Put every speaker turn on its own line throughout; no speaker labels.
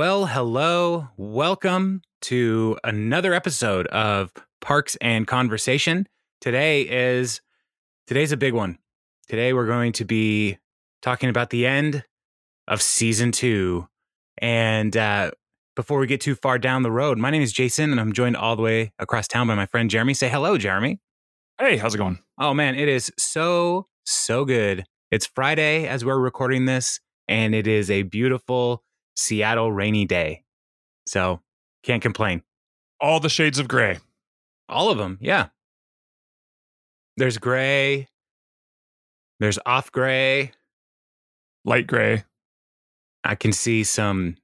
Well, hello. Welcome to another episode of Parks and Conversation. Today is today's a big one. Today we're going to be talking about the end of season 2. And uh before we get too far down the road, my name is Jason and I'm joined all the way across town by my friend Jeremy. Say hello, Jeremy.
Hey, how's it going?
Oh man, it is so so good. It's Friday as we're recording this and it is a beautiful Seattle rainy day. So can't complain.
All the shades of gray.
All of them, yeah. There's gray. There's off gray.
Light gray.
I can see some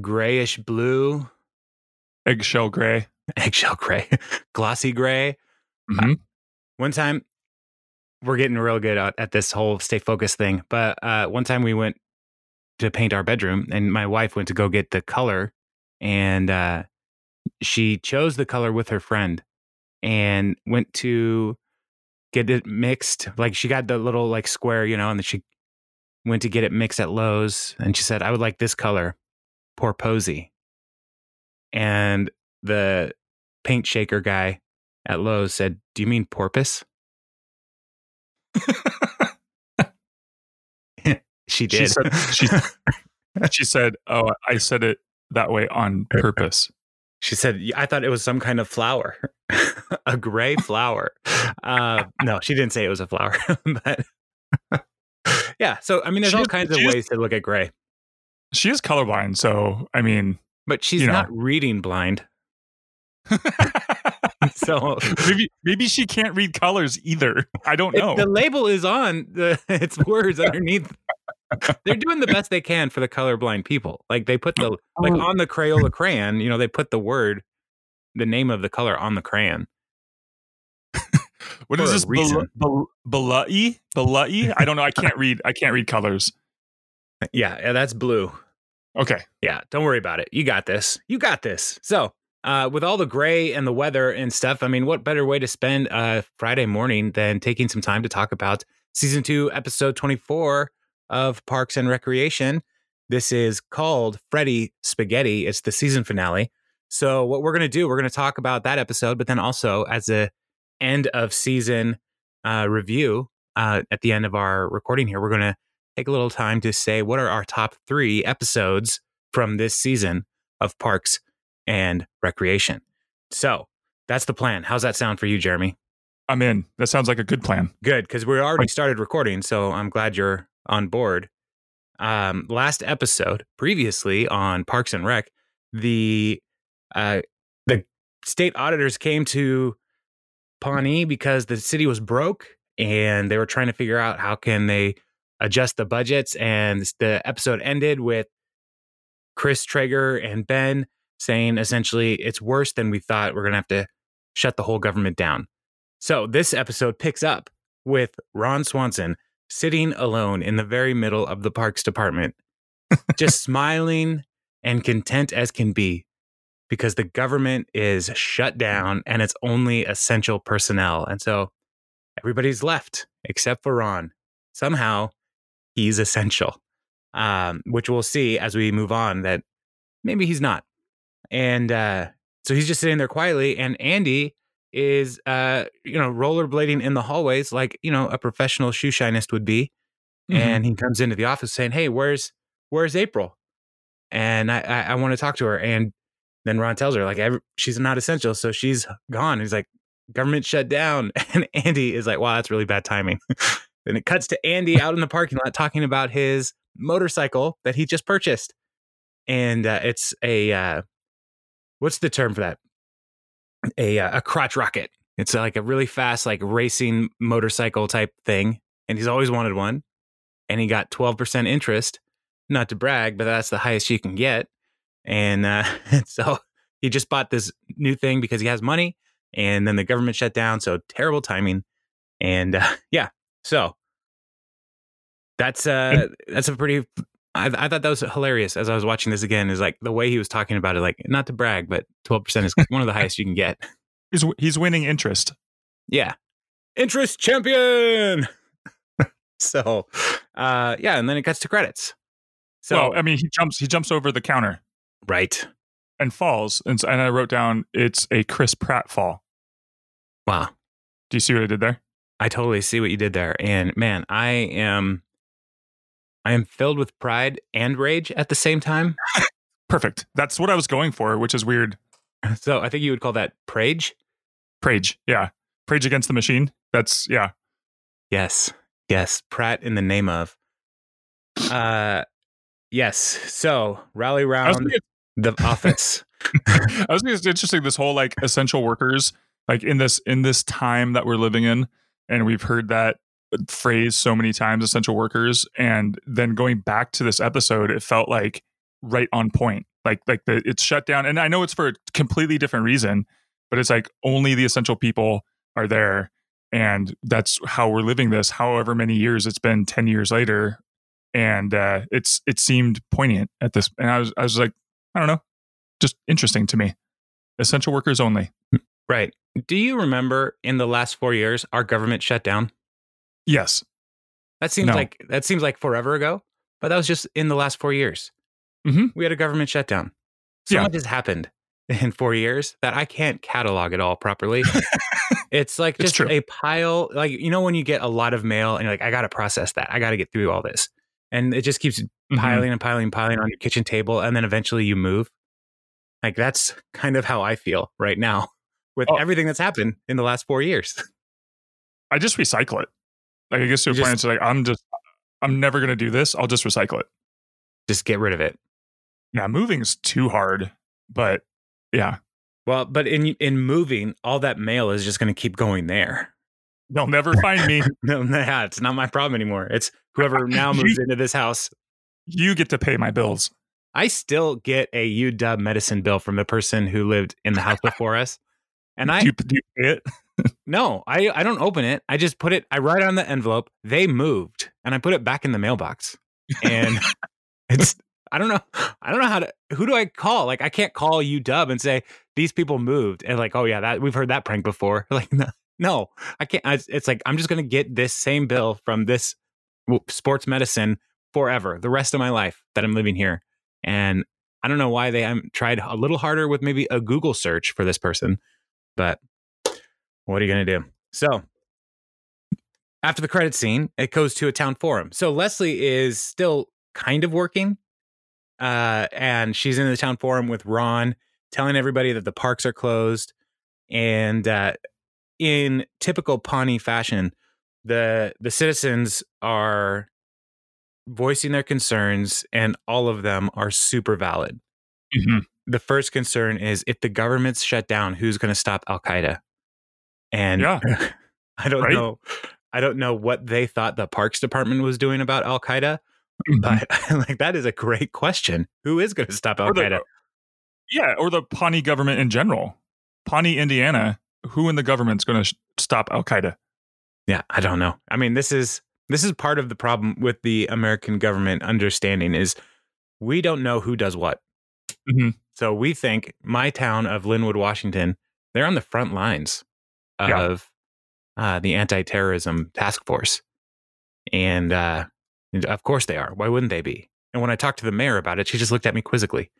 grayish blue,
Eggshell gray.
eggshell gray, glossy gray.
Mhm.
One time, we're getting real good at, at this whole stay focused thing. But uh, one time we went to paint our bedroom, and my wife went to go get the color, and uh, she chose the color with her friend, and went to get it mixed. Like she got the little like square, you know, and then she went to get it mixed at Lowe's, and she said, "I would like this color, poor posy." And the paint shaker guy at Lowe's said, "Do you mean porpoise?" She
She
did.
said- she- she said, "Oh, I said it that way on purpose."
She said, I thought it was some kind of flower, a gray flower. Uh, no, she didn't say it was a flower, but yeah. So, I mean, there's
She
all kinds of ways to look at gray,
She is colorblind, so I mean,
but she's
You know.
not reading blind. So
maybe maybe she can't read colors either. I don't know.
the label is on the its words underneath. They're doing the best they can for the colorblind people. Like they put the like
Oh.
on the Crayola crayon, you know, they put the word, the name of the color on the crayon.
what is this?
reason.
Balai? Balai? I don't know. I can't read. I can't read colors.
Yeah, yeah, that's blue.
Okay.
Yeah, don't worry about it. You got this. You got this. So, uh, with all the gray and the weather and stuff, I mean, what better way to spend uh, Friday morning than taking some time to talk about season two, episode 24 of Parks and Recreation? This is called Freddy Spaghetti. It's the season finale. So, what we're going to do, we're going to talk about that episode, but then also as a end of season uh, review uh, at the end of our recording here, we're going to take a little time to say what are our top three episodes from this season of Parks and Recreation. So that's the plan. How's that sound for you, Jeremy?
I'm in. That sounds like a good plan.
Good, because we already started recording, so I'm glad you're on board. Um, last episode, previously on Parks and Rec, the uh, the state auditors came to Pawnee because the city was broke, and they were trying to figure out how can they adjust the budgets. And the episode ended with Chris Traeger and Ben saying essentially it's worse than we thought. We're gonna have to shut the whole government down. So this episode picks up with Ron Swanson sitting alone in the very middle of the parks department, just smiling and content as can be because the government is shut down and it's only essential personnel. And so everybody's left except for Ron. Somehow he's essential, um, which we'll see as we move on that maybe he's not. And uh, so he's just sitting there quietly, and Andy is uh you know rollerblading in the hallways like you know a professional shoe shinist would be
Mm-hmm.
and he comes into the office saying hey where's where's april? And i i, I want to talk to her and then ron tells her like every, she's not essential so she's gone. He's like government shut down. And andy is like wow that's really bad timing. Then it cuts to andy out in the parking lot talking about his motorcycle that he just purchased and uh, it's a uh what's the term for that a uh, a crotch rocket. It's like a really fast like racing motorcycle type thing, and he's always wanted one. And he got twelve percent interest. Not to brag, but that's the highest you can get. And uh, so he just bought this new thing because he has money, and then the government shut down. So terrible timing. And uh, yeah, so that's uh that's a pretty. I, I thought that was hilarious as I was watching this again. Is like the way he was talking about it. Like not to brag, but twelve percent is one of the highest you can get.
He's he's winning interest.
Yeah. Interest champion. so, uh, yeah, and then it cuts to credits. So
well, I mean, he jumps he jumps over the counter
right.
and falls, and, and I wrote down it's a Chris Pratt fall.
Wow.
Do you see what I did there?
I totally see what you did there. And man, I am I am filled with pride and rage at the same time.
Perfect. That's what I was going for, which is weird.
So I think you would call that prage.
Prage, yeah, Prage against the machine. That's yeah.
Yes. Yes. Pratt in the name of. Uh yes. So rally round the office.
I was thinking it's interesting this whole like essential workers, like in this in this time that we're living in, and we've heard that phrase so many times, essential workers, and then going back to this episode, it felt like right on point. Like like the it's shut down, and I know it's for a completely different reason, but it's like only the essential people are there, and that's how we're living this. However many years it's been, ten years later, and uh, it's it seemed poignant at this, and I was I was like, I don't know, just interesting to me. Essential workers only.
right. Do you remember in the last four years our government shut down?
Yes.
That seems
No.
like that seems like forever ago, but that was just in the last four years.
Mhm.
We had a government shutdown. So
Yeah.
much has happened in four years that I can't catalog it all properly. it's like just
true.
a pile, like you know when you get a lot of mail and you're like, I got to process that. I got to get through all this, and it just keeps
Mhm.
piling and piling and piling on your kitchen table, and then eventually you move. Like that's kind of how I feel right now with
Oh.
everything that's happened in the last four years.
I just recycle it. Like I guess to a
You
point, it's like I'm just I'm never gonna do this. I'll just recycle it.
just get rid of it.
Yeah, moving's too hard, but yeah,
Well, but in in moving, all that mail is just going to keep going there.
they'll never find me.
No, yeah, it's not my problem anymore. It's whoever now moves into this house.
You get to pay my bills.
I still get a UW medicine bill from the person who lived in the house before us. And I
do you, do you pay it?
No, I I don't open it. I just put it. I write on the envelope. They moved, and I put it back in the mailbox. And it's I don't know. I don't know how to. Who do I call? Like I can't call you Dub and say these people moved. And like, oh yeah, that we've heard that prank before. Like no, no I can't. I, it's like I'm just gonna get this same bill from this sports medicine forever, the rest of my life that I'm living here. And I don't know why they um, tried a little harder with maybe a Google search for this person, but what are you going to do? So after the credit scene, it goes to a town forum. So Leslie is still kind of working, uh, and she's in the town forum with Ron, telling everybody that the parks are closed. And uh, in typical Pawnee fashion, the the citizens are voicing their concerns, and all of them are super valid.
Mhm.
The first concern is if the government's shut down, who's going to stop Al Qaeda? And
Yeah.
I don't
Right?
know. I don't know what they thought the Parks Department was doing about Al Qaeda,
Mhm.
but like that is a great question. Who is going to stop Al Qaeda?
yeah, or the Pawnee government in general. Pawnee, Indiana. Who in the government's going to sh- stop Al Qaeda?
Yeah, I don't know. I mean, this is this is part of the problem with the American government understanding is we don't know who does what.
Mhm.
So we think my town of Lynnwood, Washington, they're on the front lines
Yeah.
of uh, the anti-terrorism task force, and, uh, and of course they are. Why wouldn't they be? And when I talked to the mayor about it, she just looked at me quizzically.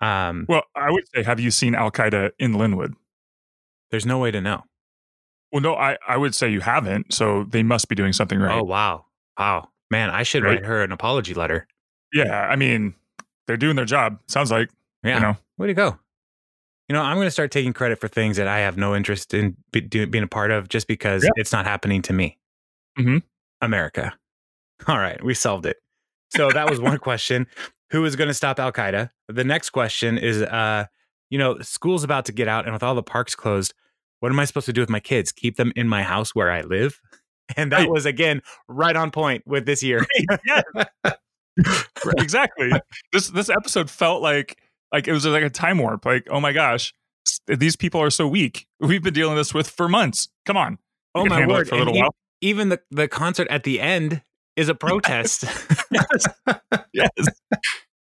Um,
Well, I would say, have you seen Al Qaeda in Lynnwood?
there's no way to know.
Well, no, I, I would say you haven't. So they must be doing something right.
Oh wow, wow, man! I should
Right.
write her an apology letter.
Yeah, I mean, they're doing their job. Sounds like
Yeah,
you know.
way to go. You know, I'm going to start taking credit for things that I have no interest in be, do, being a part of, just because
Yeah.
it's not happening to me.
Mhm.
America. All right, we solved it. So that was one question. Who is going to stop Al Qaeda? The next question is, uh, you know, school's about to get out, and with all the parks closed, what am I supposed to do with my kids? Keep them in my house where I live? And that was again right on point with this year.
exactly. this this episode felt like like it was like a time warp. Like, oh my gosh, these people are so weak. We've been dealing this with for months. Come on.
Oh my word!
For a little
e-
while.
even the the concert at the end is a protest.
Yes. yes.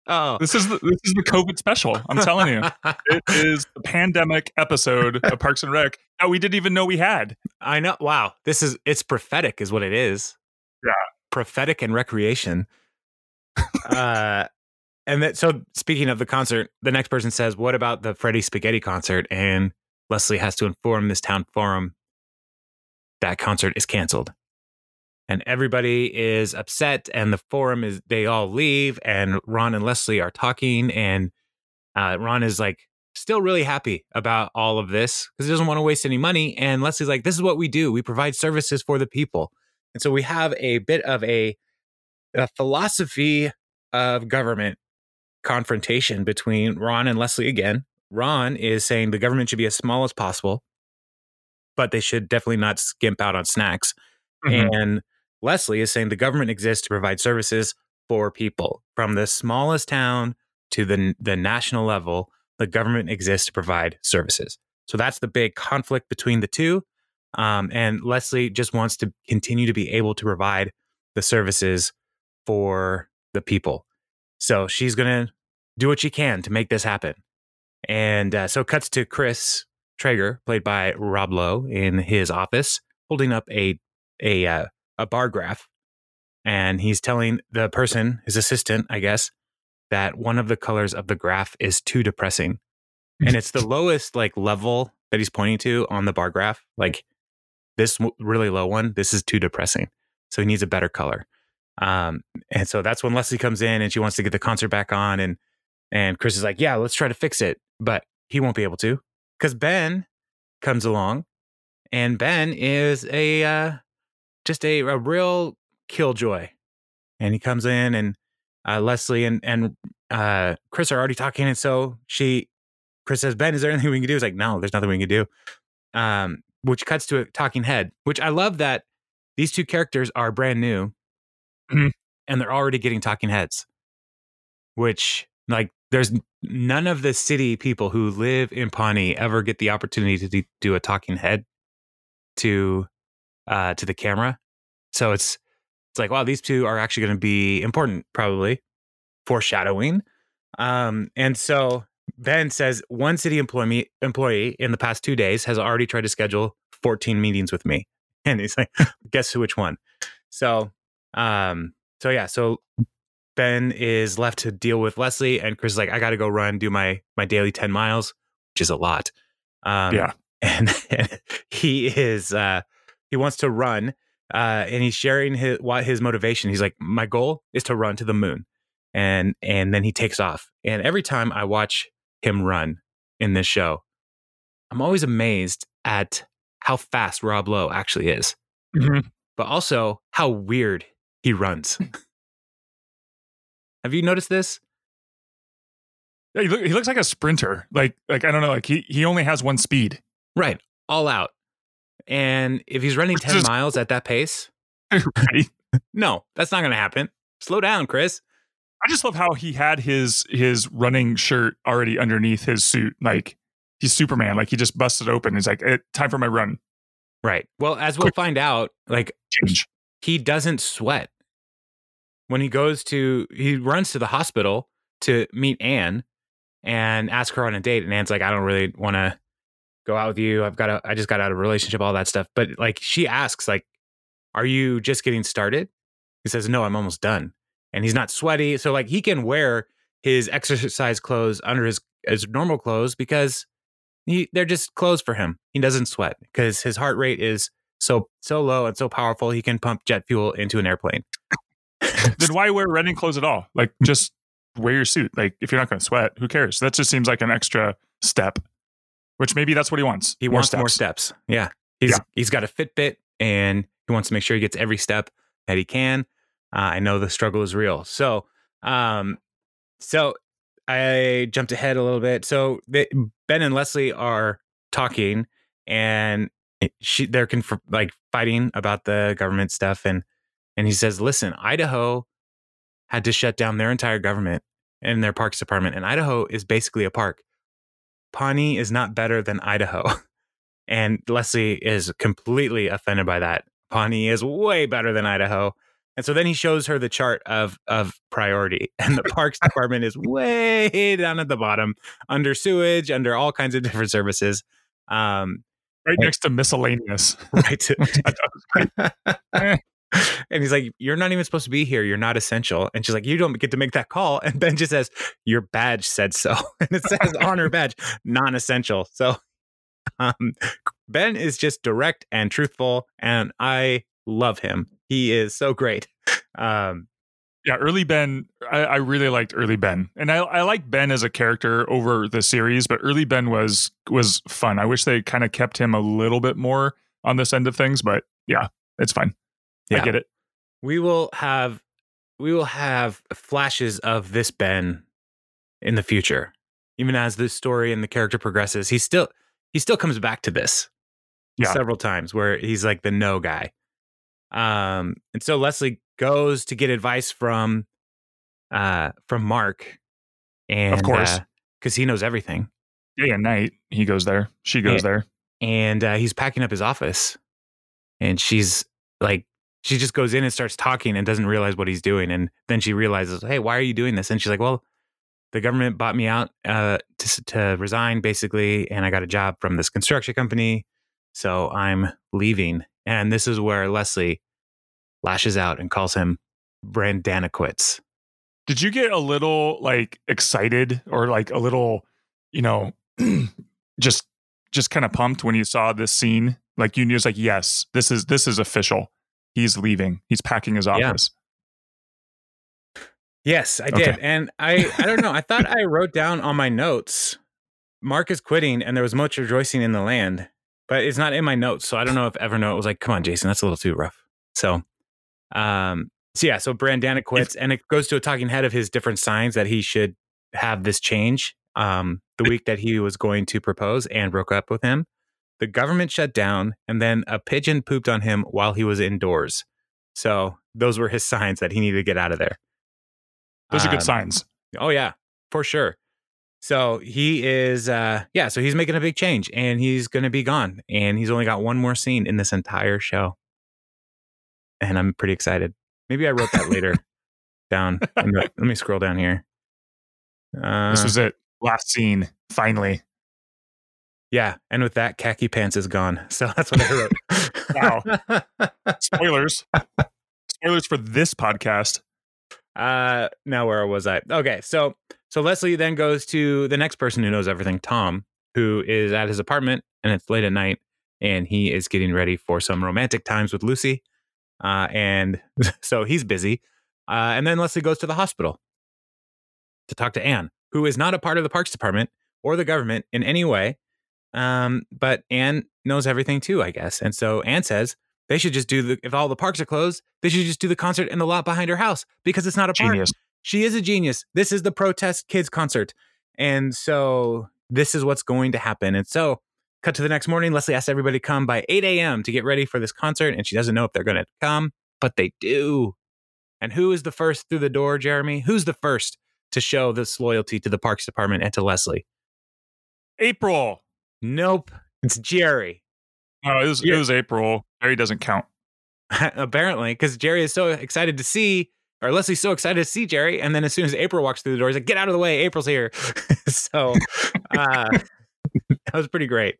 oh,
This is the, this is the COVID special. I'm telling you, it is the pandemic episode of Parks and Rec that we didn't even know we had.
I know. Wow, this is it's prophetic, is what it is.
Yeah.
prophetic and recreation. uh, and that so speaking of the concert, the next person says, "What about the Freddy Spaghetti concert?" And Leslie has to inform this town forum that concert is canceled. And everybody is upset, and the forum is they all leave, and Ron and Leslie are talking, and uh, Ron is like still really happy about all of this because he doesn't want to waste any money. And Leslie's like, "This is what we do. We provide services for the people." And so we have a bit of a, a philosophy of government confrontation between Ron and Leslie again. Ron is saying the government should be as small as possible, but they should definitely not skimp out on snacks. Mm-hmm. And Leslie is saying the government exists to provide services for people from the smallest town to the, the national level. The government exists to provide services. So that's the big conflict between the two. Um, and Leslie just wants to continue to be able to provide the services for the people. So she's going to do what she can to make this happen. And uh, so cuts to Chris Traeger, played by Rob Lowe, in his office, holding up a a uh, a bar graph, and he's telling the person, his assistant, I guess, that one of the colors of the graph is too depressing, and it's the lowest like level that he's pointing to on the bar graph. Like this really low one, this is too depressing, so he needs a better color. Um, and so that's when Leslie comes in and she wants to get the concert back on. And, and Chris is like, yeah, let's try to fix it. But he won't be able to because Ben comes along and Ben is a, uh, just a, a real killjoy. And he comes in and, uh, Leslie and, and, uh, Chris are already talking. And so she, Chris says, Ben, is there anything we can do? He's like, no, there's nothing we can do. Um, which cuts to a talking head, which I love that these two characters are brand new mm-hmm. and they're already getting talking heads, which like there's none of the city people who live in Pawnee ever get the opportunity to do a talking head to uh to the camera. So it's it's like wow, these two are actually going to be important probably foreshadowing. Um and so Ben says one city employee employee in the past 2 days has already tried to schedule 14 meetings with me. And he's like, guess which one? So um, so yeah, so Ben is left to deal with Leslie, and Chris is like, I got to go run, do my my daily ten miles, which is a lot.
Um, yeah,
and, and, he is uh, he wants to run, uh, and he's sharing his what his motivation. He's like, my goal is to run to the moon, and and then he takes off. And every time I watch him run in this show, I'm always amazed at how fast Rob Lowe actually is, mm-hmm. but also how weird he runs. Have you noticed this?
Yeah, he, look, he looks like a sprinter. Like like I don't know, like he he only has one speed.
Right. All out. And if he's running 10 miles at that pace, right? no, that's not going to happen. Slow down, Chris.
I just love how he had his his running shirt already underneath his suit. Like he's Superman. Like he just busted open. He's like, eh, time for my run.
Right. Well, as we'll Quick. find out, like change. He doesn't sweat. When he goes to he runs to the hospital to meet Anne and ask her on a date and Anne's like I don't really want to go out with you. I've got a I just got out of a relationship all that stuff. But like she asks like are you just getting started? He says no I'm almost done. And he's not sweaty. So like he can wear his exercise clothes under his his normal clothes because he they're just clothes for him. He doesn't sweat because his heart rate is so so low and so powerful he can pump jet fuel into an airplane
then why wear running clothes at all? Like just wear your suit. Like if you're not going to sweat, who cares? That just seems like an extra step. Which maybe that's what he wants.
He more wants steps. more steps. Yeah. He's yeah. he's got a Fitbit and he wants to make sure he gets every step that he can. Uh, I know the struggle is real. So, um, so I jumped ahead a little bit. So they, Ben and Leslie are talking, and she they're conf- like fighting about the government stuff, and and he says, listen, Idaho had to shut down their entire government and their parks department. And Idaho is basically a park. Pawnee is not better than Idaho. And Leslie is completely offended by that. Pawnee is way better than Idaho. And so then he shows her the chart of of priority, and the Parks Department is way down at the bottom, under sewage, under all kinds of different services. Um,
right next to miscellaneous.
Right. and he's like, You're not even supposed to be here. You're not essential. And she's like, You don't get to make that call. And Ben just says, Your badge said so. And it says on her badge, non essential. So um, Ben is just direct and truthful. And I love him. He is so great. Um,
yeah, early Ben, I, I, really liked early Ben, and I, I like Ben as a character over the series, but early Ben was was fun. I wish they kind of kept him a little bit more on this end of things, but yeah, it's fine. Yeah. I get it.
We will have we will have flashes of this Ben in the future. Even as the story and the character progresses, he still he still comes back to this yeah. several times where he's like the no guy. Um, and so Leslie goes to get advice from uh from Mark, and
of course,
because uh, he knows everything.
Day and night, he goes there. She goes
and,
there,
and uh, he's packing up his office, and she's like she just goes in and starts talking and doesn't realize what he's doing. And then she realizes, hey, why are you doing this? And she's like, well, the government bought me out uh, to, to resign, basically, and I got a job from this construction company. So I'm leaving. And this is where Leslie lashes out and calls him Brendanaquits.
Did you get a little like excited or like a little, you know, just just kind of pumped when you saw this scene? Like you knew it's like, yes, this is this is official he's leaving. He's packing his office.
Yeah. Yes, I did. Okay. And I I don't know. I thought I wrote down on my notes Mark is quitting and there was much rejoicing in the land, but it's not in my notes. So I don't know if Evernote was like, come on, Jason, that's a little too rough. So um so yeah, so Brandana quits if, and it goes to a talking head of his different signs that he should have this change um the week that he was going to propose and broke up with him the government shut down, and then a pigeon pooped on him while he was indoors. So those were his signs that he needed to get out of there.
Those are good um, signs.
Oh yeah, for sure. So he is, uh, yeah. So he's making a big change, and he's going to be gone. And he's only got one more scene in this entire show, and I'm pretty excited. Maybe I wrote that later down. Let me, let me, scroll down here.
Uh, this was it. Last scene. Finally.
Yeah, and with that, khaki pants is gone. So that's what I wrote.
wow. Spoilers. Spoilers for this podcast.
Uh now where was I? Okay, so so Leslie then goes to the next person who knows everything, Tom, who is at his apartment and it's late at night and he is getting ready for some romantic times with Lucy. Uh and so he's busy. Uh and then Leslie goes to the hospital to talk to Anne, who is not a part of the parks department or the government in any way um, but Anne knows everything too, I guess. And so Anne says they should just do the, if all the parks are closed, they should just do the concert in the lot behind her house because it's not a genius. park. She is a genius. This is the protest kids concert. And so this is what's going to happen. And so cut to the next morning. Leslie asks everybody to come by 8 a.m. to get ready for this concert. And she doesn't know if they're going to come, but they do. And who is the first through the door, Jeremy? Who's the first to show this loyalty to the Parks Department and to Leslie?
April.
Nope, it's Jerry.
No, it was, it was April. Jerry doesn't count.
Apparently, because Jerry is so excited to see, or Leslie's so excited to see Jerry, and then as soon as April walks through the door, he's like, "Get out of the way! April's here." so uh, that was pretty great.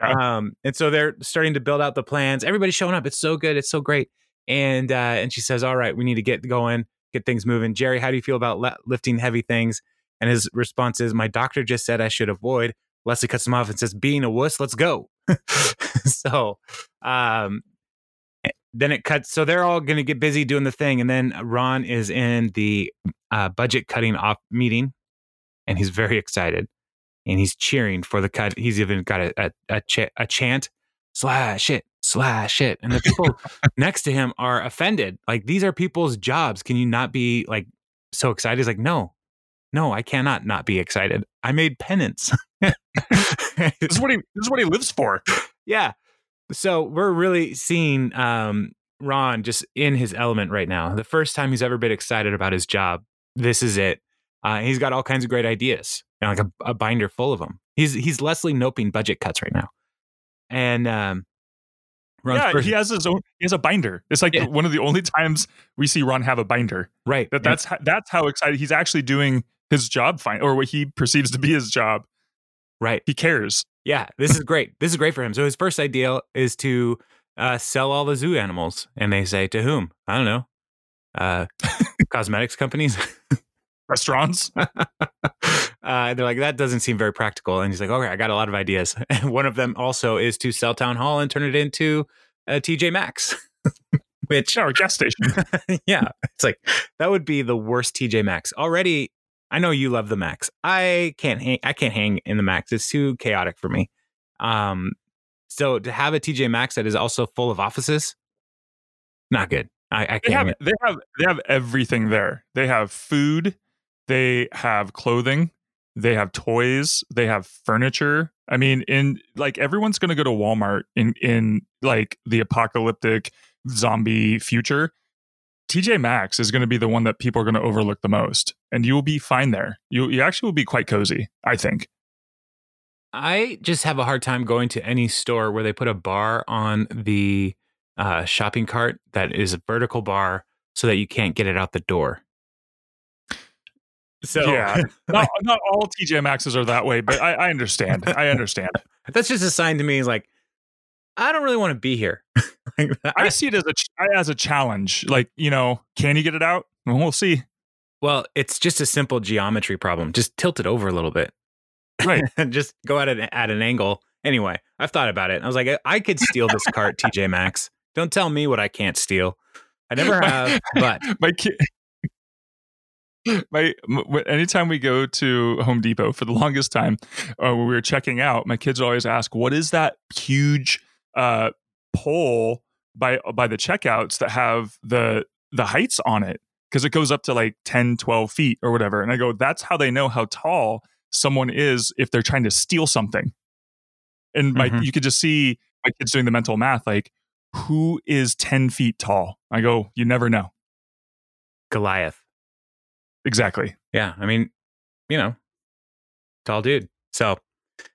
Yeah. Um, and so they're starting to build out the plans. Everybody's showing up. It's so good. It's so great. And uh, and she says, "All right, we need to get going, get things moving." Jerry, how do you feel about le- lifting heavy things? And his response is, "My doctor just said I should avoid Leslie cuts him off and says, "Being a wuss, let's go." so, um, eh, then it cuts. So they're all going to get busy doing the thing, and then Ron is in the uh, budget cutting off meeting, and he's very excited, and he's cheering for the cut. He's even got a a, a, ch- a chant, slash it, slash it, and the people next to him are offended. Like these are people's jobs. Can you not be like so excited? He's like, no, no, I cannot not be excited. I made penance.
this is what he this is what he lives for.
Yeah. So we're really seeing um, Ron just in his element right now. The first time he's ever been excited about his job. This is it. Uh, he's got all kinds of great ideas, you know, like a, a, binder full of them. He's he's Leslie Knoping budget cuts right now, and um,
Ron's yeah, he has his own. He has a binder. It's like yeah. one of the only times we see Ron have a binder.
Right.
That that's how, that's how excited he's actually doing his job fine or what he perceives to be his job.
Right.
He cares.
Yeah, this is great. This is great for him. So his first idea is to uh, sell all the zoo animals. And they say, to whom? I don't know. Uh, cosmetics companies.
Restaurants.
uh, they're like, that doesn't seem very practical. And he's like, okay, I got a lot of ideas. And one of them also is to sell Town Hall and turn it into a TJ Maxx. Which,
or gas station.
yeah, it's like that would be the worst TJ Maxx. Already, I know you love the Max. I can't hang. I can't hang in the Max. It's too chaotic for me. Um, so to have a TJ Maxx that is also full of offices, not good. I, I can't.
Have, they have they have everything there. They have food. They have clothing. They have toys. They have furniture. I mean, in like everyone's going to go to Walmart in in like the apocalyptic zombie future. TJ Maxx is going to be the one that people are going to overlook the most, and you will be fine there. You you actually will be quite cozy, I think.
I just have a hard time going to any store where they put a bar on the uh, shopping cart that is a vertical bar so that you can't get it out the door. So
yeah, not, not all TJ Maxes are that way, but I, I understand. I understand.
that's just a sign to me. Like, I don't really want to be here.
like, I see it as a as a challenge. Like, you know, can you get it out? Well, we'll see.
Well, it's just a simple geometry problem. Just tilt it over a little bit.
Right.
just go at it at an angle. Anyway, I've thought about it. I was like, I could steal this cart, TJ Maxx. Don't tell me what I can't steal. I never have, but
my kid. My, anytime we go to Home Depot for the longest time, uh, when we were checking out, my kids always ask, "What is that huge uh, pole by by the checkouts that have the the heights on it?" Because it goes up to like 10, 12 feet or whatever. And I go, "That's how they know how tall someone is if they're trying to steal something." And my, mm-hmm. you could just see my kids doing the mental math, like, who is 10 feet tall? I go, you never know.
Goliath.
Exactly.
Yeah. I mean, you know, tall dude. So,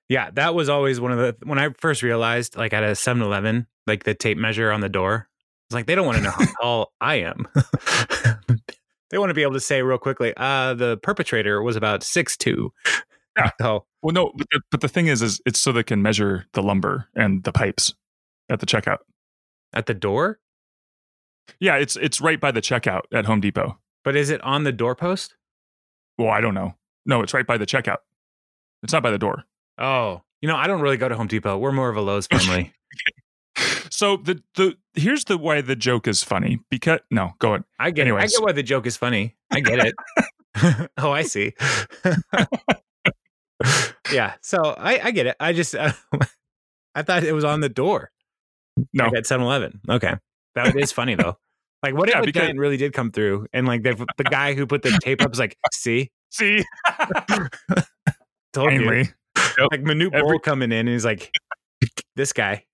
yeah, that was always one of the, when I first realized, like at a 7 Eleven, like the tape measure on the door, it's like they don't want to know how tall I am. they want to be able to say real quickly, uh, the perpetrator was about six two.
Yeah. So, well, no, but the, but the thing is, is it's so they can measure the lumber and the pipes at the checkout.
At the door?
Yeah, it's it's right by the checkout at Home Depot.
But is it on the doorpost?
Well, I don't know. No, it's right by the checkout. It's not by the door.
Oh, you know, I don't really go to Home Depot. We're more of a Lowe's family.
so the the here's the why the joke is funny because no, go ahead.
I get Anyways. it. I get why the joke is funny. I get it. oh, I see. yeah, so I I get it. I just uh, I thought it was on the door.
No,
like at 7-Eleven. Okay, that is funny though. Like, what yeah, if giant really did come through and like the the guy who put the tape up was like, "See,
see,
told Finally. you." Yep. Like Manute Every- coming in and he's like, "This guy."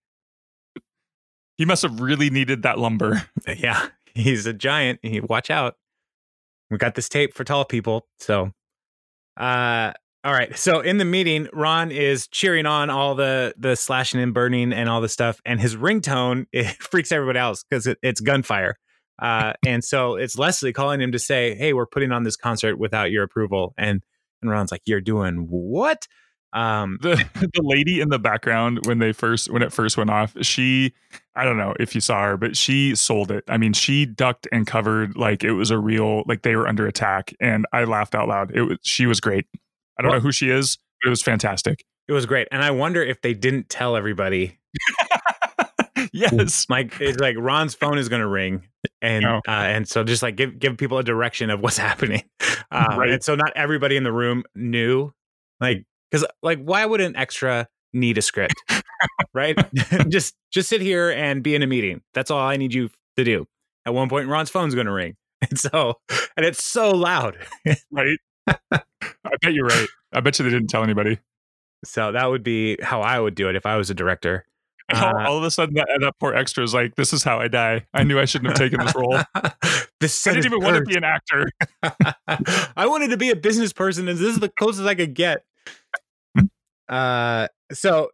He must have really needed that lumber.
Yeah, he's a giant. He, watch out. We got this tape for tall people. So, uh, all right. So in the meeting, Ron is cheering on all the the slashing and burning and all the stuff, and his ringtone it freaks everybody else because it, it's gunfire. Uh, and so it's Leslie calling him to say, "Hey, we're putting on this concert without your approval." And and Ron's like, "You're doing what?"
Um, the the lady in the background when they first when it first went off, she I don't know if you saw her, but she sold it. I mean, she ducked and covered like it was a real like they were under attack, and I laughed out loud. It was she was great. I don't well, know who she is, but it was fantastic.
It was great. And I wonder if they didn't tell everybody.
yes.
Like it's like Ron's phone is going to ring and no. uh, and so just like give give people a direction of what's happening. Um, right. and so not everybody in the room knew like cuz like why would an extra need a script? right? just just sit here and be in a meeting. That's all I need you to do. At one point Ron's phone's going to ring. And so and it's so loud.
right? I bet you're right. I bet you they didn't tell anybody.
So that would be how I would do it if I was a director.
Uh, all, of a sudden, that, that, poor extra is like, "This is how I die." I knew I shouldn't have taken this role.
this
I didn't even want to be an actor.
I wanted to be a business person, and this is the closest I could get. Uh, so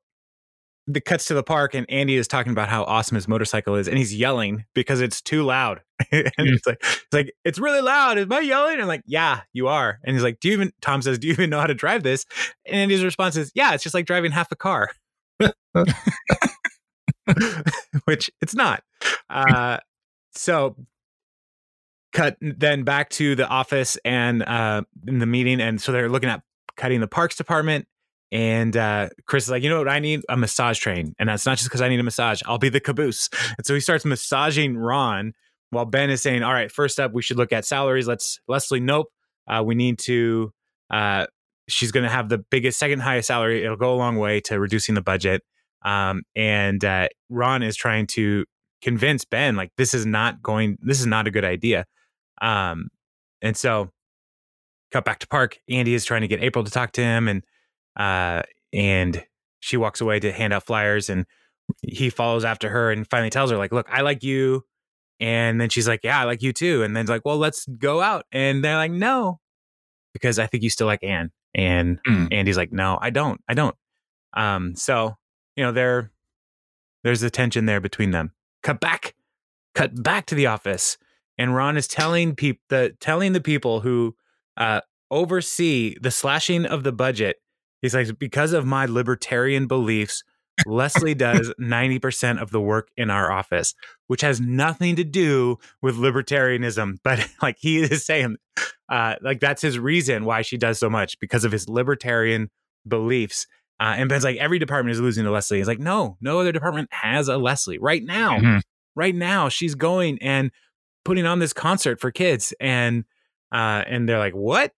the cuts to the park and Andy is talking about how awesome his motorcycle is and he's yelling because it's too loud. and mm. it's like it's like it's really loud. Am I yelling? And I'm like, yeah, you are. And he's like, Do you even Tom says, Do you even know how to drive this? And Andy's response is, Yeah, it's just like driving half a car. which it's not. Uh, so cut then back to the office and uh, in the meeting, and so they're looking at cutting the parks department. And uh, Chris is like, you know what I need? A massage train. And that's not just because I need a massage. I'll be the caboose. And so he starts massaging Ron while Ben is saying, all right, first up, we should look at salaries. Let's, Leslie, nope. Uh, we need to, uh, she's going to have the biggest, second highest salary. It'll go a long way to reducing the budget. Um, and uh, Ron is trying to convince Ben, like, this is not going, this is not a good idea. Um, and so cut back to park. Andy is trying to get April to talk to him and, uh, and she walks away to hand out flyers and he follows after her and finally tells her like look i like you and then she's like yeah i like you too and then it's like well let's go out and they're like no because i think you still like anne and
Mm.
andy's like no i don't i don't um so you know there there's a tension there between them cut back cut back to the office and ron is telling people the telling the people who uh oversee the slashing of the budget He's like, because of my libertarian beliefs, Leslie does 90% of the work in our office, which has nothing to do with libertarianism. But like he is saying, uh, like that's his reason why she does so much because of his libertarian beliefs. Uh, and Ben's like, every department is losing to Leslie. He's like, no, no other department has a Leslie right now.
Mhm.
Right now, she's going and putting on this concert for kids. And uh, and they're like, what?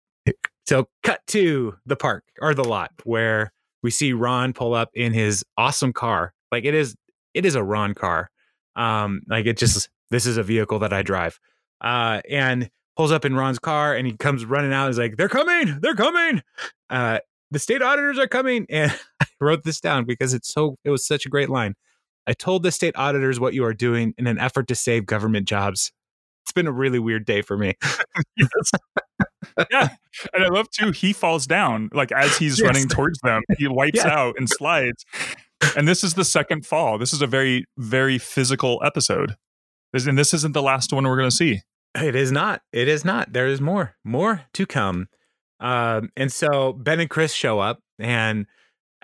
So cut to the park or the lot where we see Ron pull up in his awesome car. Like it is, it is a Ron car. Um, like it just this is a vehicle that I drive. Uh, and pulls up in Ron's car and he comes running out. He's like, "They're coming! They're coming! Uh, the state auditors are coming!" And I wrote this down because it's so it was such a great line. I told the state auditors what you are doing in an effort to save government jobs. It's been a really weird day for me.
yeah. And I love too, he falls down like as he's
Yes.
running towards them. He wipes
Yeah.
out and slides. And this is the second fall. This is a very, very physical episode. And this isn't the last one we're going to see.
It is not. It is not. There is more, more to come. Um, and so Ben and Chris show up, and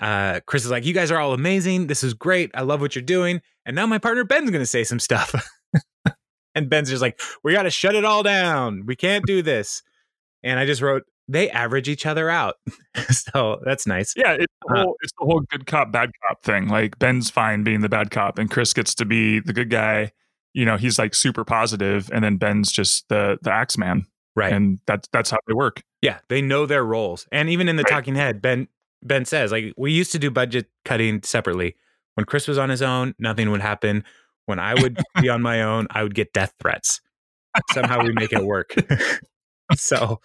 uh, Chris is like, "You guys are all amazing. This is great. I love what you're doing." And now my partner Ben's going to say some stuff, and Ben's just like, "We got to shut it all down. We can't do this." And I just wrote, "They average each other out," so that's nice.
Yeah, it's the,
Uh,
whole, it's the whole good cop, bad cop thing. Like Ben's fine being the bad cop, and Chris gets to be the good guy. You know, he's like super positive, and then Ben's just the the axe man,
Right.
and that's that's how they work.
Yeah, they know their roles. And even in the
Right.
talking head, Ben Ben says like we used to do budget cutting separately. When Chris was on his own, nothing would happen. When I would be on my own, I would get death threats. Somehow we make it work. so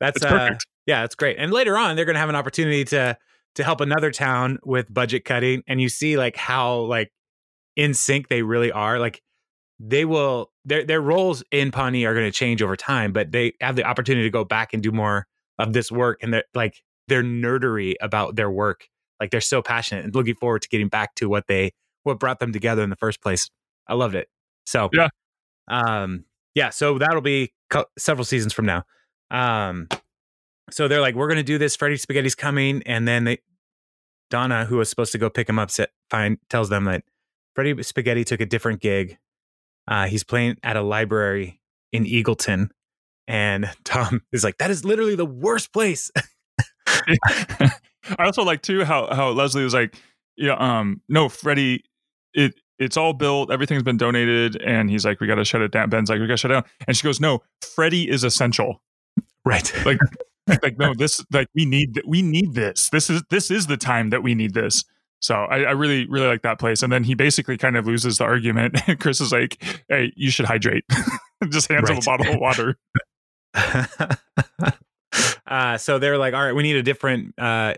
that's
It's
uh yeah, that's great. And later on, they're going to have an opportunity to to help another town with budget cutting and you see like how like in sync they really are. Like they will their their roles in Pawnee are going to change over time, but they have the opportunity to go back and do more of this work and they're like their nerdery about their work. Like they're so passionate and looking forward to getting back to what they what brought them together in the first place. I loved it. So
Yeah.
um yeah, so that'll be co- several seasons from now. Um so they're like, we're going to do this. Freddy Spaghetti's coming, and then they, Donna, who was supposed to go pick him up, sa- find tells them that Freddy Spaghetti took a different gig. Uh, he's playing at a library in Eagleton, and Tom is like, "That is literally the worst place."
I also like too how how Leslie was like, yeah, um, no, Freddy, it it's all built, everything's been donated, and he's like, we got to shut it down. Ben's like, we got to shut it down, and she goes, no, Freddy is essential.
right.
Like, like no, this like we need we need this. This is this is the time that we need this. So I, I really really like that place. And then he basically kind of loses the argument. Chris is like, hey, you should hydrate. Just hands him a bottle of water.
uh, so they're like, all right, we need a different, uh,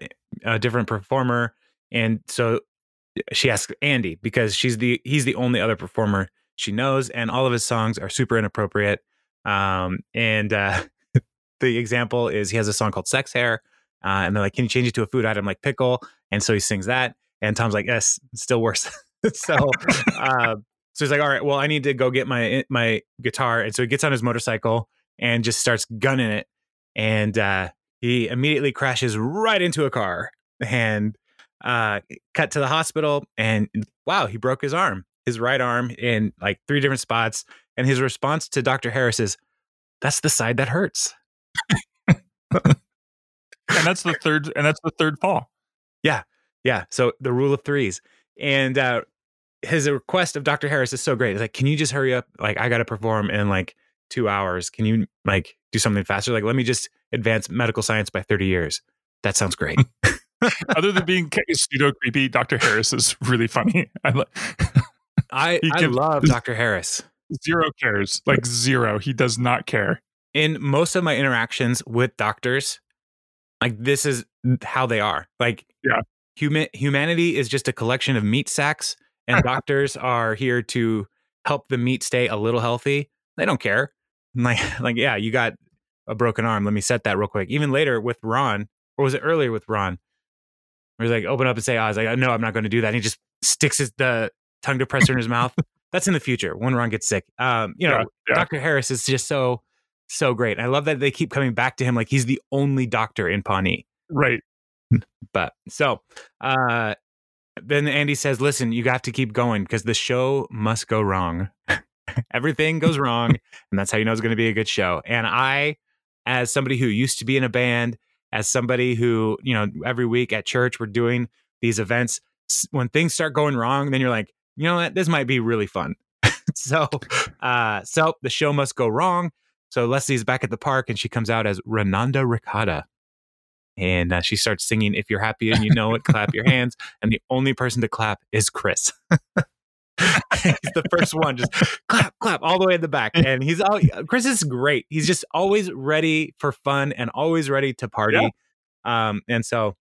a different performer, and so she asks Andy because she's the he's the only other performer she knows, and all of his songs are super inappropriate. Um, and uh, the example is he has a song called "Sex Hair," uh, and they're like, "Can you change it to a food item like pickle?" And so he sings that, and Tom's like, "Yes, it's still worse." so. Uh, so he's like, all right, well, I need to go get my my guitar. And so he gets on his motorcycle and just starts gunning it. And uh, he immediately crashes right into a car. And uh, cut to the hospital, and wow, he broke his arm, his right arm, in like three different spots. And his response to Dr. Harris is, "That's the side that hurts."
and that's the third, and that's the third fall.
Yeah, yeah. So the rule of threes, and uh, his request of Dr. Harris is so great. It's like, can you just hurry up? Like, I got to perform in like two hours. Can you like do something faster? Like, let me just advance medical science by 30 years. That sounds great.
Other than being pseudo creepy, Dr. Harris is really funny. I, lo-
I, I love Dr. Harris.
zero cares, like zero. He does not care.
In most of my interactions with doctors, like this is how they are. Like,
Yeah.
Human humanity is just a collection of meat sacks, and doctors are here to help the meat stay a little healthy. They don't care. Like, like yeah, you got a broken arm. Let me set that real quick. Even later with Ron, or was it earlier with Ron? Where he's like, open up and say, "I was like, no, I'm not going to do that." And he just sticks his the tongue depressor in his mouth. That's in the future when Ron gets sick. Um, you know,
Yeah, yeah.
Dr. Harris is just so so great. I love that they keep coming back to him like he's the only doctor in Pawnee.
Right.
But so uh then Andy says, "Listen, you have to keep going because the show must go wrong. Everything goes wrong, and that's how you know it's going to be a good show." And I, as somebody who used to be in a band, as somebody who you know every week at church we're doing these events, when things start going wrong, then you're like, you know what, this might be really fun. so, uh, so the show must go wrong. So Leslie's back at the park, and she comes out as Renanda Ricotta and uh, she starts singing if you're happy and you know it clap your hands and the only person to clap is chris he's the first one just clap clap all the way in the back and he's all chris is great he's just always ready for fun and always ready to party um and so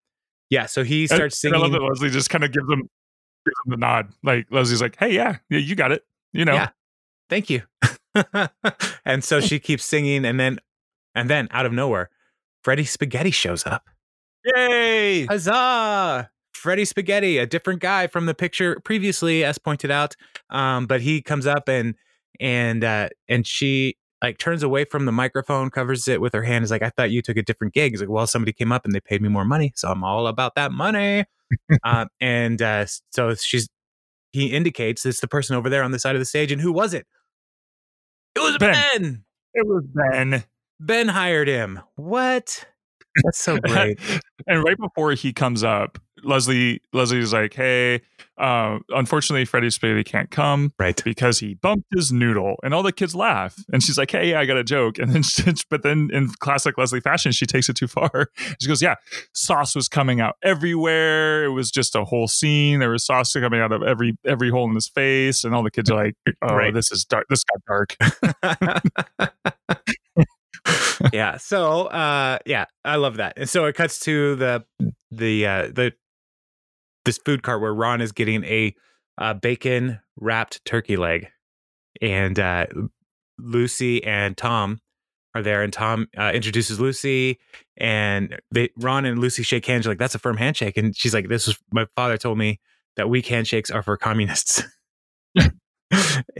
yeah so he starts
And I love that Leslie just kind of gives him, gives him the nod. Like Leslie's like, "Hey, yeah, yeah, you got it." You know,
Yeah. thank you and so she keeps singing and then and then out of nowhere freddy spaghetti shows up
yay!
Huzzah! Freddy Spaghetti, a different guy from the picture previously, as pointed out. Um, but he comes up and and uh, and she like turns away from the microphone, covers it with her hand. Is like, I thought you took a different gig. He's like, well, somebody came up and they paid me more money, so I'm all about that money. um, and uh, so she's he indicates it's the person over there on the side of the stage. And who was it? It was
Ben.
ben.
It was Ben.
Ben hired him. What? That's so great.
and right before he comes up, Leslie Leslie's like, "Hey, uh, unfortunately, Freddy Spaghetti can't come
right.
because he bumped his noodle." And all the kids laugh, and she's like, "Hey, yeah, I got a joke." And then, she, but then in classic Leslie fashion, she takes it too far. She goes, "Yeah, sauce was coming out everywhere. It was just a whole scene. There was sauce coming out of every every hole in his face." And all the kids are like, "Oh,
Right.
this is dark. This got dark."
Yeah. So uh yeah, I love that. And so it cuts to the the uh the this food cart where Ron is getting a uh, bacon wrapped turkey leg. And uh Lucy and Tom are there and Tom uh, introduces Lucy and they Ron and Lucy shake hands You're like that's a firm handshake and she's like this was my father told me that weak handshakes are for communists.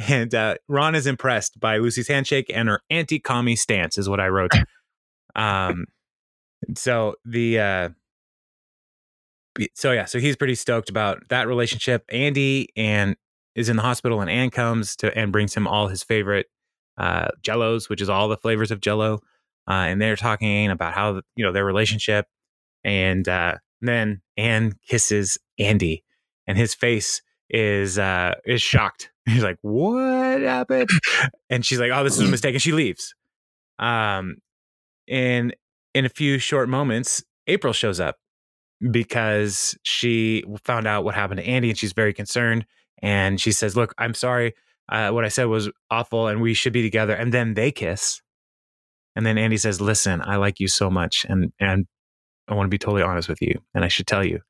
and uh, Ron is impressed by Lucy's handshake and her anti-commie stance, is what I wrote. Um, so the uh, so yeah, so he's pretty stoked about that relationship. Andy and is in the hospital, and Anne comes to and brings him all his favorite uh, Jellos, which is all the flavors of Jello, uh, and they're talking about how you know their relationship, and uh, then Anne kisses Andy, and his face is uh is shocked. He's like, "What happened?" And she's like, "Oh, this is a mistake," and she leaves. Um, and in a few short moments, April shows up because she found out what happened to Andy, and she's very concerned. And she says, "Look, I'm sorry. Uh, what I said was awful, and we should be together." And then they kiss. And then Andy says, "Listen, I like you so much, and and I want to be totally honest with you, and I should tell you."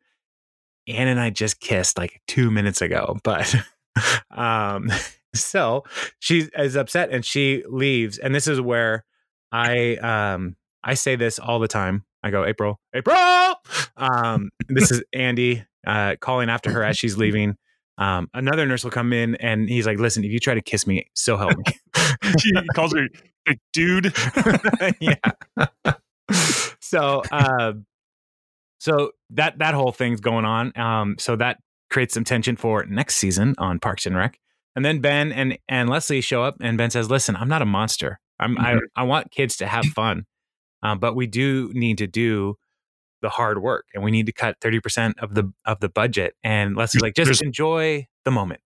Anne and I just kissed like two minutes ago, but um, so she is upset and she leaves. And this is where I um I say this all the time. I go, April, April. Um, this is Andy uh, calling after her as she's leaving. Um, another nurse will come in and he's like, "Listen, if you try to kiss me, so help me."
he calls her "Dude."
yeah. so, uh, So that that whole thing's going on. Um, so that creates some tension for next season on Parks and Rec. And then Ben and and Leslie show up, and Ben says, "Listen, I'm not a monster. I'm
Mhm.
I, I want kids to have fun, um, but we do need to do the hard work, and we need to cut thirty percent of the of the budget." And Leslie's like, "Just
There's-
enjoy the moment."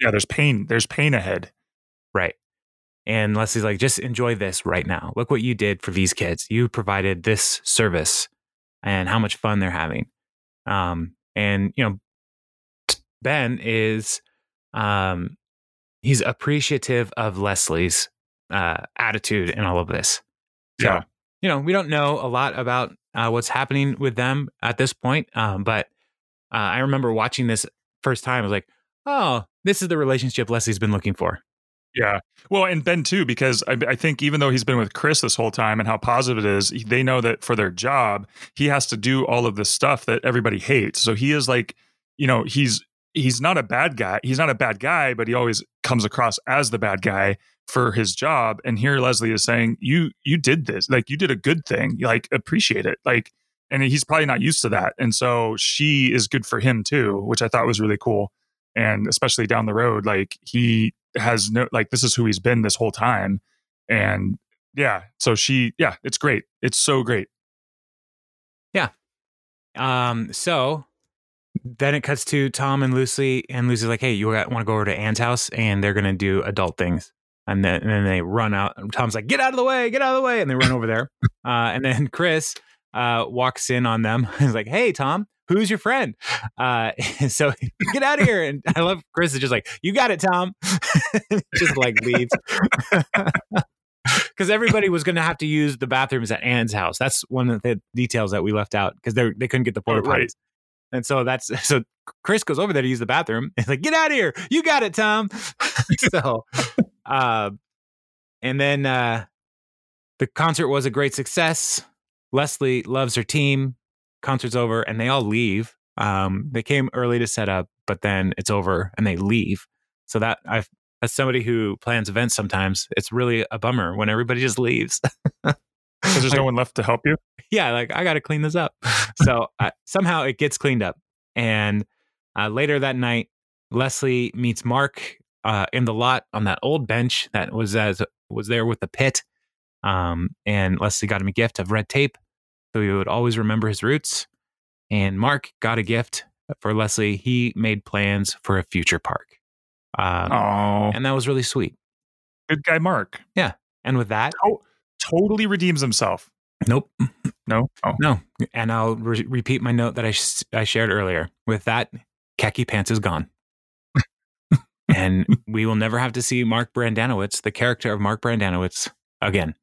Yeah, there's pain. There's pain ahead.
Right. And Leslie's like, just enjoy this right now. Look what you did for these kids. You provided this service and how much fun they're having. Um, and, you know, Ben is, um, he's appreciative of Leslie's uh, attitude in all of this. So,
Yeah.
you know, we don't know a lot about uh, what's happening with them at this point. Um, but uh, I remember watching this first time. I was like, oh, this is the relationship Leslie's been looking for.
Yeah. Well, and Ben too, because I, I think even though he's been with Chris this whole time and how positive it is, they know that for their job, he has to do all of this stuff that everybody hates. So he is like, you know, he's he's not a bad guy. He's not a bad guy, but he always comes across as the bad guy for his job. And here Leslie is saying, "You you did this. Like you did a good thing. Like appreciate it." Like, and he's probably not used to that. And so she is good for him too, which I thought was really cool. And especially down the road, like he has no like this is who he's been this whole time and yeah so she yeah it's great it's so great Yeah.
Um, so then it cuts to Tom and Lucy, and Lucy's like, "Hey, you want to go over to Anne's house?" And they're gonna do adult things. And then, and then they run out. and Tom's like, "Get out of the way! Get out of the way!" And they run over there. Uh, and then Chris uh, walks in on them. He's like, "Hey, Tom, who's your friend?" Uh, so get out of here. And I love Chris is just like, "You got it, Tom." just like leaves. Because everybody was going to have to use the bathrooms at Anne's house. That's one of the details that we left out because they they couldn't get the porta potties.
Oh, right.
And so that's so Chris goes over there to use the bathroom. He's like, "Get out of here! You got it, Tom." so, uh, and then uh, the concert was a great success. Leslie loves her team. Concert's over, and they all leave. Um, they came early to set up, but then it's over, and they leave. So that I've as somebody who plans events, sometimes it's really a bummer when everybody just leaves.
because there's no one left to help you
yeah, like I got to clean this up. so uh, somehow it gets cleaned up. And uh, later that night, Leslie meets Mark uh, in the lot on that old bench that was as was there with the pit. Um, and Leslie got him a gift of red tape, so he would always remember his roots. And Mark got a gift for Leslie. He made plans for a future park, um,
oh
and that was really sweet.
good guy mark Yeah.
And with that, oh,
totally redeems himself
nope,
no oh
No, and I'll re- repeat my note that I sh- I shared earlier. With that, khaki pants is gone, and we will never have to see Mark Brendanawicz, the character of Mark Brendanawicz, again.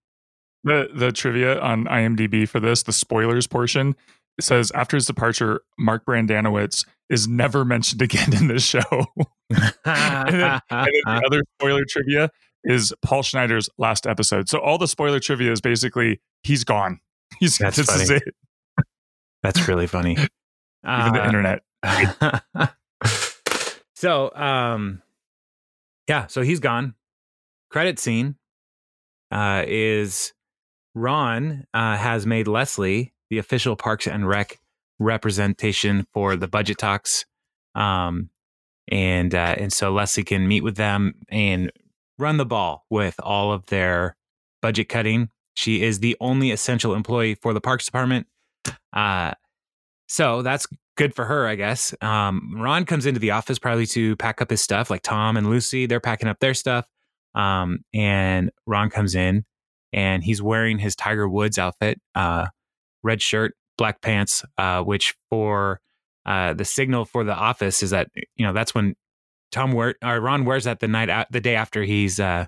The the trivia on imdb for this the spoilers portion says after his departure mark brendanawicz is never mentioned again in this show then- and then the other spoiler trivia is Paul Schneider's last episode. So all the spoiler trivia is basically he's gone. He's
That's
this is
funny.
it.
That's really funny.
Even the
Uh,
internet.
so, um, yeah, so he's gone. Credit scene uh, is Ron uh, has made Leslie the official Parks and Rec representation for the budget talks, um, and uh, and so Leslie can meet with them and run the ball with all of their budget cutting. She is the only essential employee for the Parks Department. Uh, so that's good for her, I guess. Um, Ron comes into the office probably to pack up his stuff, like Tom and Lucy. They're packing up their stuff. Um, and Ron comes in and he's wearing his Tiger Woods outfit, uh, red shirt, black pants, uh, which for uh, the signal for the office is that, you know, that's when Tom wear, or Ron wears that the night out, the day after he's uh,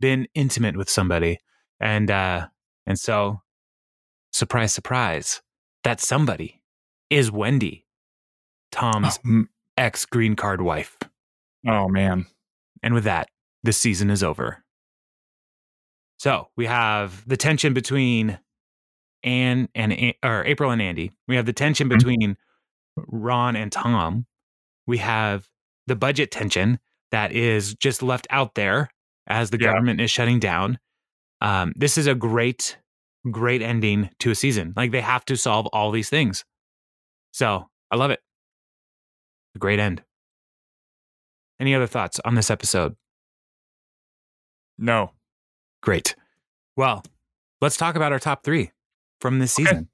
been intimate with somebody. And, uh, and so, surprise, surprise, that somebody is Wendy, Tom's
Oh,
ex green card wife.
oh, man.
And with that, the season is over. So we have the tension between Anne and or April and Andy. We have the tension
Mhm.
between Ron and Tom. We have the budget tension that is just left out there as the
Yeah.
government is shutting down. Um, this is a great, great ending to a season. Like they have to solve all these things. So I love it. A great end. Any other thoughts on this episode?
No.
Great. Well, let's talk about our top three from this
Okay.
season.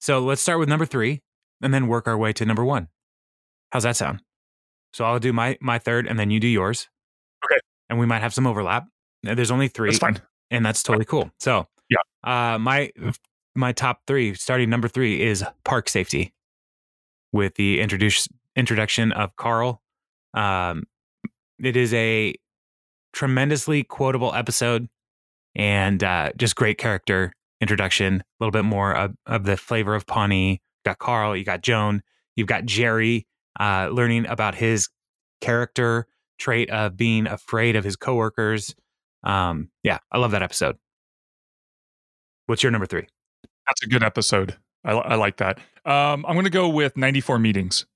So let's start with number three and then work our way to number one. How's that sound? So I'll do my my third and then you do yours.
Okay.
And we might have some overlap. Uh, There's only three,
That's fine.
and that's totally cool. So
Yeah.
uh, my my top three, starting number three, is park safety, with the introduce introduction of Carl. Um, it is a tremendously quotable episode and uh, just great character introduction. A little bit more of, of the flavor of Pawnee. You got Carl, you got Joan, you've got Jerry, uh, learning about his character trait of being afraid of his coworkers. Um, yeah, I love that episode. What's your number three?
That's a good episode. I, I like that. Um, I'm going to go with 94 meetings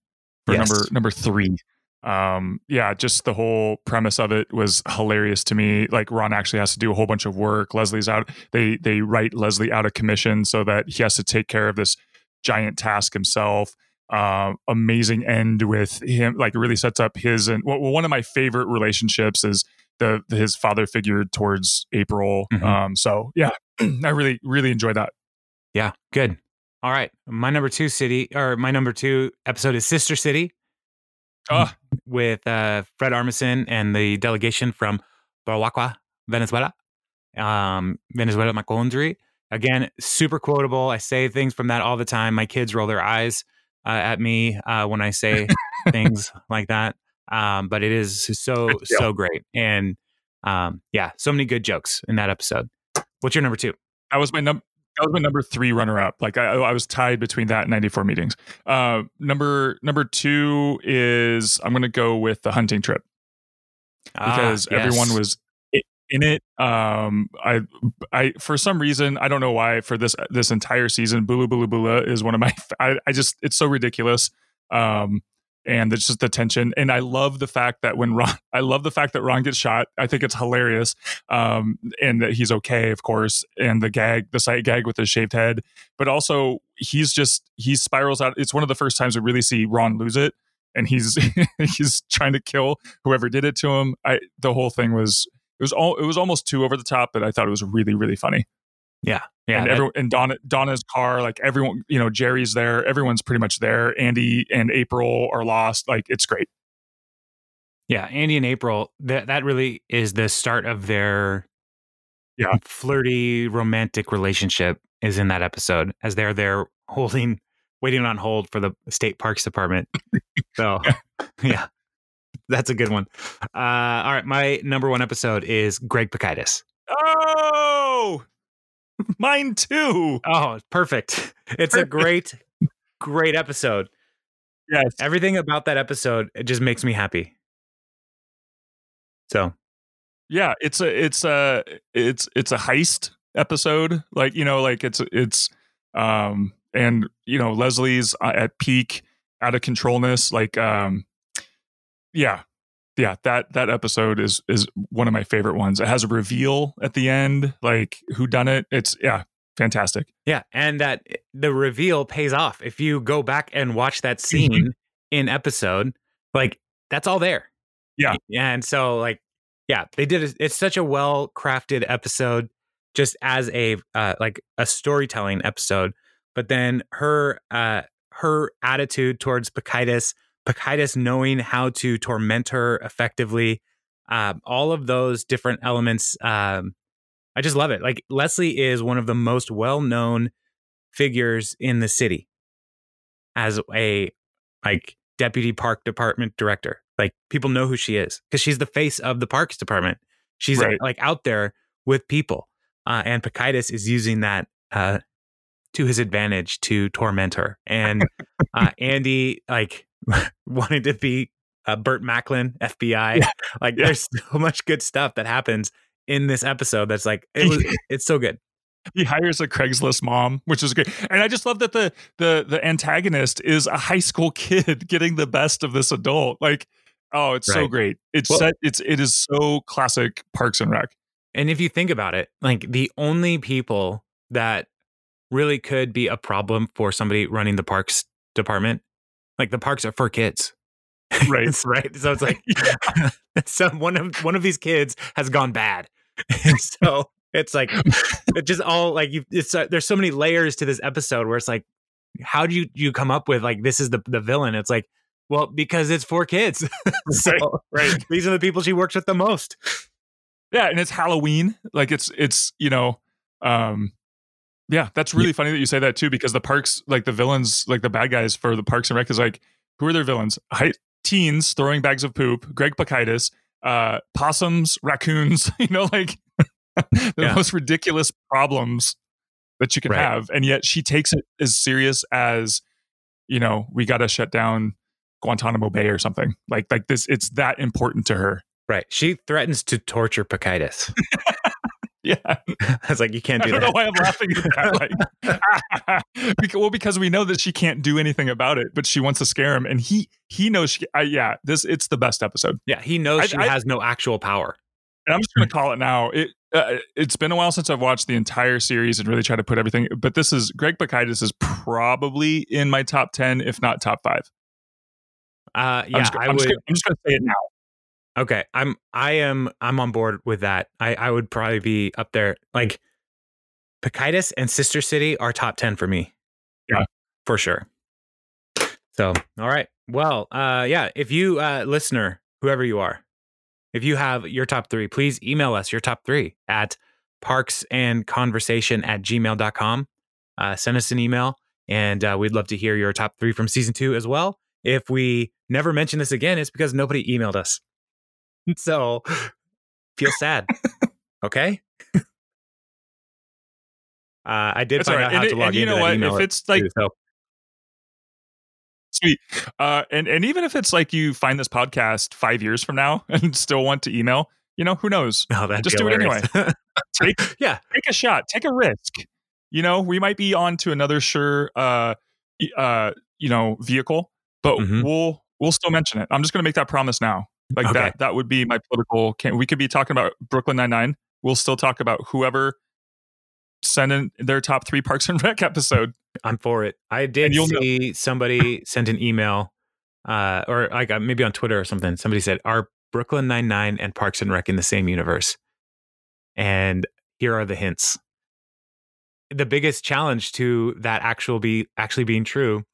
for
Yes.
number number three. Um, yeah, just the whole premise of it was hilarious to me. Like Ron actually has to do a whole bunch of work. Leslie's out. They they write Leslie out of commission so that he has to take care of this giant task himself. Um, amazing end with him. Like it really sets up his and well, one of my favorite relationships is the his father figure towards April.
Mhm.
Um, so yeah, I really really enjoyed that.
Yeah, good. All right. My number two city or my number two episode is Sister City
Ah.
with uh, Fred Armisen and the delegation from Boraqua, Venezuela. Um, Venezuela, my country. Again, super quotable. I say things from that all the time. My kids roll their eyes uh, at me uh, when I say things like that. Um, but it is so, so great. And um, yeah, so many good jokes in that episode. What's your number two?
that was my number that was my number three runner up like I, I was tied between that and 94 meetings. Uh number number two is i'm gonna go with the hunting trip. Because
Ah,
everyone was in it. Um i i for some reason i don't know why for this this entire season bula bula bula is one of my i, I just it's so ridiculous. Um and it's just the tension and i love the fact that when ron i love the fact that ron gets shot. I think it's hilarious um and that he's okay of course and the gag the sight gag with the shaved head but also he's just he spirals out it's one of the first times we really see ron lose it and he's he's trying to kill whoever did it to him. I the whole thing was it was all it was almost too over the top but i thought it was really really funny
yeah,
and
that-
everyone and Donna Donna's car, like everyone, you know, Jerry's there, everyone's pretty much there. Andy and April are lost. Like it's great.
Yeah, Andy and April, that that really is the start of their
Yeah.
flirty romantic relationship is in that episode as they're there holding waiting on hold for the state parks department. So, yeah. That's a good one. Uh all right, my number 1 episode is Greg Pikitis.
Oh, mine too.
Oh, perfect. It's a great great episode.
Yes.
Everything about that episode it just makes me happy. So,
Yeah. It's a it's a it's it's a heist episode. Like you know, like it's it's um and you know Leslie's uh, at peak out of controlness. Like um yeah yeah that that episode is is one of my favorite ones it has a reveal at the end like who done it it's yeah fantastic
Yeah, and that the reveal pays off if you go back and watch that scene in episode. Like that's all there.
Yeah.
and so like yeah, they did. A, it's such a well crafted episode, just as a uh, like a storytelling episode. But then her uh her attitude towards Pikitis, Pikitis knowing how to torment her effectively, um, all of those different elements. Um, I just love it. Like Leslie is one of the most well-known figures in the city as a like deputy park department director. Like people know who she is because she's the face of the parks department. She's
Right.
like out there with people, uh, and Pikitis is using that uh, to his advantage to torment her. And uh, Andy like wanted to be uh, Burt Macklin, FBI. Like
Yeah.
there's so much good stuff that happens in this episode. That's like it was. it's so good.
he hires a craigslist mom which is great and i just love that the the the antagonist is a high school kid getting the best of this adult like oh it's so great it's
Well-
set it's it is so classic parks and rec
And if you think about it, like the only people that really could be a problem for somebody running the parks department. Like the parks are for kids.
Right.
Right. So it's like so one of one of these kids has gone bad. so it's like it just all like you it's uh, there's so many layers to this episode where it's like how do you you come up with like this is the the villain? It's like well because it's for kids. so
Right, right.
these are the people she works with the most.
Yeah, and it's Halloween. Like it's it's you know, um, yeah, that's really funny that you say that too because the parks like the villains like the bad guys for the Parks and Rec is like who are their villains? Teens throwing bags of poop. Greg Pikitis, uh, possums, raccoons. You know, like the
Yeah.
most ridiculous problems that you can
Right.
have, and yet she takes it as serious as you know we got to shut down Guantanamo Bay or something like like this. It's that important to her.
Right. She threatens to torture Pakaitis.
Yeah.
I was like, you can't
I
do
don't know
that.
why I'm laughing at that. Like, because, well, because we know that she can't do anything about it, but she wants to scare him, and he he knows. She, I, yeah, this it's the best episode,
Yeah, he knows
I-
she
I-
has no actual power.
and I'm just going to call it now. It uh, it's been a while since I've watched the entire series and really tried to put everything. But this is Greg Pikitis is probably in my top ten, if not top five.
Uh,
I'm
yeah, I
I'm
would.
just, I'm just going to say it now.
Okay, I'm I am I'm on board with that. I I would probably be up there. Like Pikitis and Sister City are top 10 for me.
Yeah.
For sure. So, all right. Well, uh yeah, if you uh listener, whoever you are, if you have your top 3, please email us your top 3 at parksandconversation at gmail.com. Uh send us an email and uh, we'd love to hear your top 3 from season 2 as well. If we never mention this again, it's because nobody emailed us. So feel sad. okay. Uh, I did
That's
find
all
out
right.
how
And
to
it-
log
and you know what? If it's like
too, so
Sweet. Uh, and and even if it's like you find this podcast five years from now and still want to email, you know, who knows?
oh,
Just do it
anyway.
Take
yeah,
take a shot, take a risk. You know, we might be on to another sure, uh, uh, you know, vehicle, but
Mhm.
we'll we'll still mention it. I'm just going to make that promise now. Like
Okay.
that that would be my political. Can we could be talking about Brooklyn Nine Nine. We'll still talk about whoever sent in their top three Parks and Rec episode.
I'm for it. I did
you'll know.
somebody sent an email, uh, or like uh, maybe on Twitter or something. Somebody said, "Are Brooklyn Nine Nine and Parks and Rec in the same universe?" And here are the hints. The biggest challenge to that actual be actually being true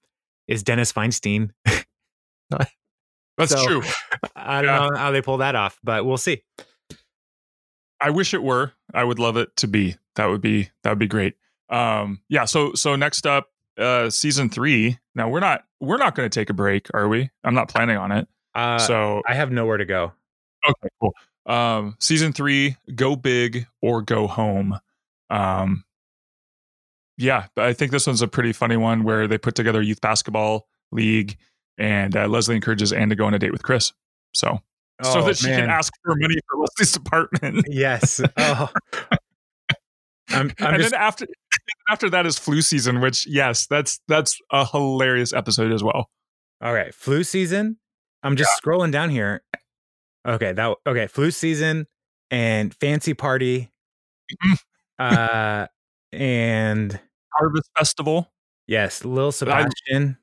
is Dennis Feinstein.
That's
So-
true.
I don't
Yeah.
know how they pull that off, but we'll see.
I wish it were. I would love it to be. That would be that would be great. Um, yeah. So so next up, uh, season three. Now we're not we're not going to take a break, are we? I'm not planning on it.
Uh,
so
I have nowhere to go.
okay, cool. Um, season three, go big or go home. Um, yeah, but I think this one's a pretty funny one where they put together a youth basketball league, and uh, Leslie encourages Anne to go on a date with Chris. So so
Oh,
that she can ask for money for Leslie's apartment.
Yes. Oh. I'm, I'm
and
just
then after after that is flu season, which yes, that's that's a hilarious episode as well.
all right. Flu season. I'm just scrolling down here. Okay, that okay. Flu season and fancy party.
Mhm.
uh, and
Harvest Festival.
yes, Lil Sebastian.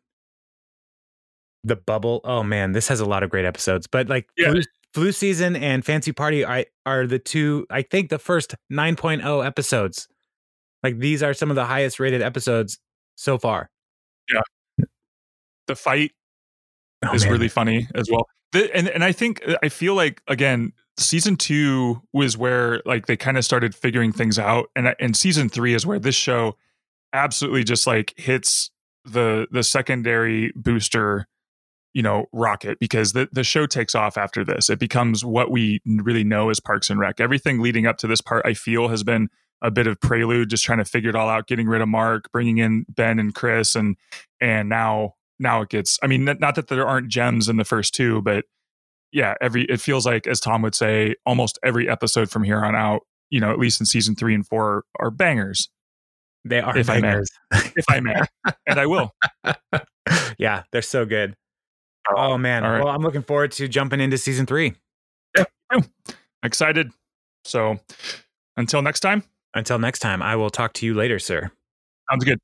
The bubble. Oh man, this has a lot of great episodes. But like
Yeah.
flu, flu season and fancy party are, are the two. I think the first 9.0 episodes. Like these are some of the highest rated episodes so far. Yeah.
The fight
Oh,
is
man.
really funny as well. The, and and I think uh, I feel like again, season two was where like they kind of started figuring things out, and and season three is where this show absolutely just like hits the the secondary booster you know rocket because the the show takes off after this. It becomes what we really know as parks and rec. Everything leading up to this part i feel has been a bit of prelude just trying to figure it all out getting rid of mark bringing in ben and chris and and now now it gets i mean not that there aren't gems in the first two but yeah every it feels like as tom would say almost every episode from here on out you know at least in season three and four are bangers.
They are
if I may. if i may. And i will.
Yeah, they're so good. Oh, oh man.
all right.
Well, I'm looking forward to jumping into season three.
excited so until next time
Until next time, I will talk to you later, sir.
sounds good